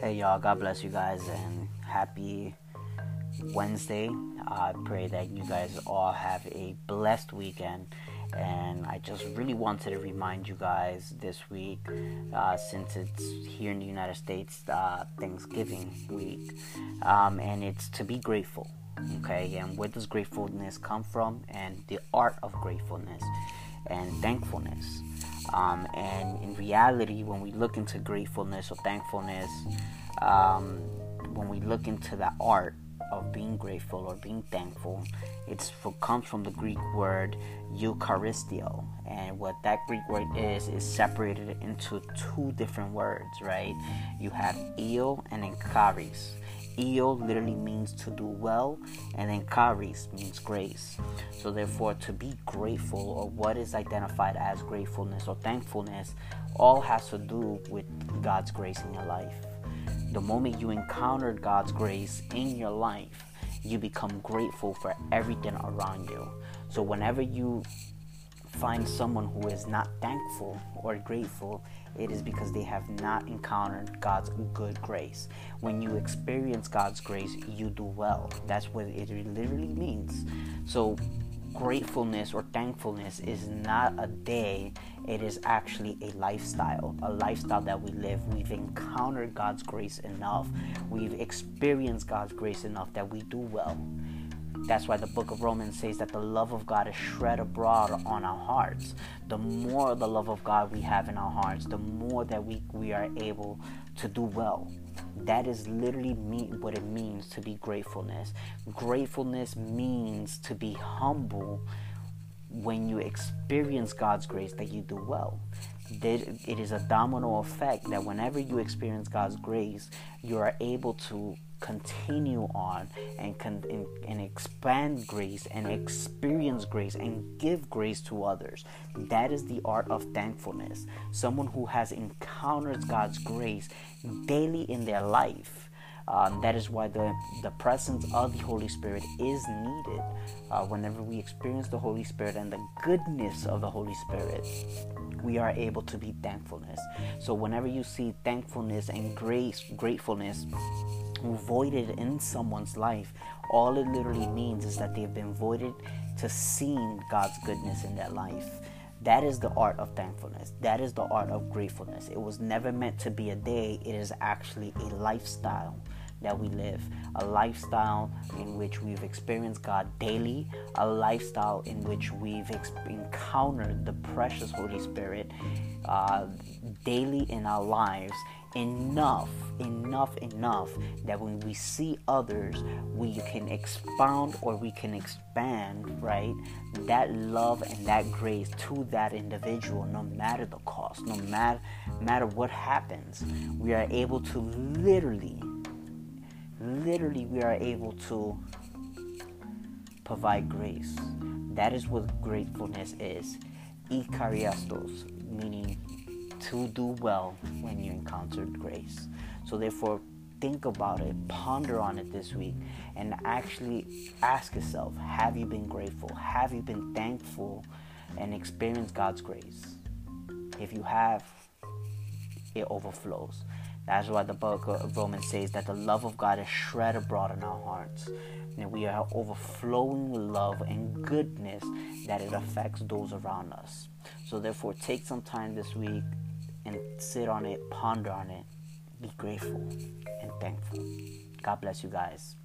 Hey y'all, God bless you guys and happy Wednesday. I pray that you guys all have a blessed weekend. And I just really wanted to remind you guys this week, uh, since it's here in the United States, uh, Thanksgiving week, um, and it's to be grateful. Okay, and where does gratefulness come from? And the art of gratefulness and thankfulness. Um, and in reality, when we look into gratefulness or thankfulness, um, when we look into the art of being grateful or being thankful, it comes from the Greek word Eucharisteo. And what that Greek word is, is separated into two different words, right? You have eo and then. Eo literally means to do well, and then charis means grace. So, therefore, to be grateful, or what is identified as gratefulness or thankfulness, all has to do with God's grace in your life. The moment you encountered God's grace in your life, you become grateful for everything around you. So, whenever you find someone who is not thankful or grateful, it is because they have not encountered God's good grace. When you experience God's grace, you do well. That's what it literally means. So, gratefulness or thankfulness is not a day, it is actually a lifestyle, a lifestyle that we live. We've encountered God's grace enough, we've experienced God's grace enough that we do well. That's why the book of Romans says that the love of God is shed abroad on our hearts. The more the love of God we have in our hearts, the more that we, we are able to do well. That is literally mean, what it means to be gratefulness. Gratefulness means to be humble when you experience God's grace that you do well. It is a domino effect that whenever you experience God's grace, you are able to continue on and, con- and, and expand grace and experience grace and give grace to others. That is the art of thankfulness. Someone who has encountered God's grace daily in their life. Um, that is why the, the presence of the Holy Spirit is needed. Uh, whenever we experience the Holy Spirit and the goodness of the Holy Spirit, we are able to be thankfulness. So whenever you see thankfulness and grace, gratefulness, voided in someone's life, all it literally means is that they've been voided to seeing God's goodness in their life. That is the art of thankfulness. That is the art of gratefulness. It was never meant to be a day, it is actually a lifestyle that we live. A lifestyle in which we've experienced God daily, a lifestyle in which we've ex- encountered the precious Holy Spirit uh, daily in our lives enough, enough, enough that when we see others, we can expound or we can expand, right? That love and that grace to that individual, no matter the cost, no matter, matter what happens, we are able to literally, literally, we are able to provide grace. That is what gratefulness is. Ikariastos, meaning to do well when you encountered grace. So, therefore, think about it, ponder on it this week, and actually ask yourself have you been grateful? Have you been thankful and experienced God's grace? If you have, it overflows. That's why the book of Romans says that the love of God is shed abroad in our hearts. And we are overflowing with love and goodness that it affects those around us. So, therefore, take some time this week and sit on it, ponder on it, be grateful and thankful. God bless you guys.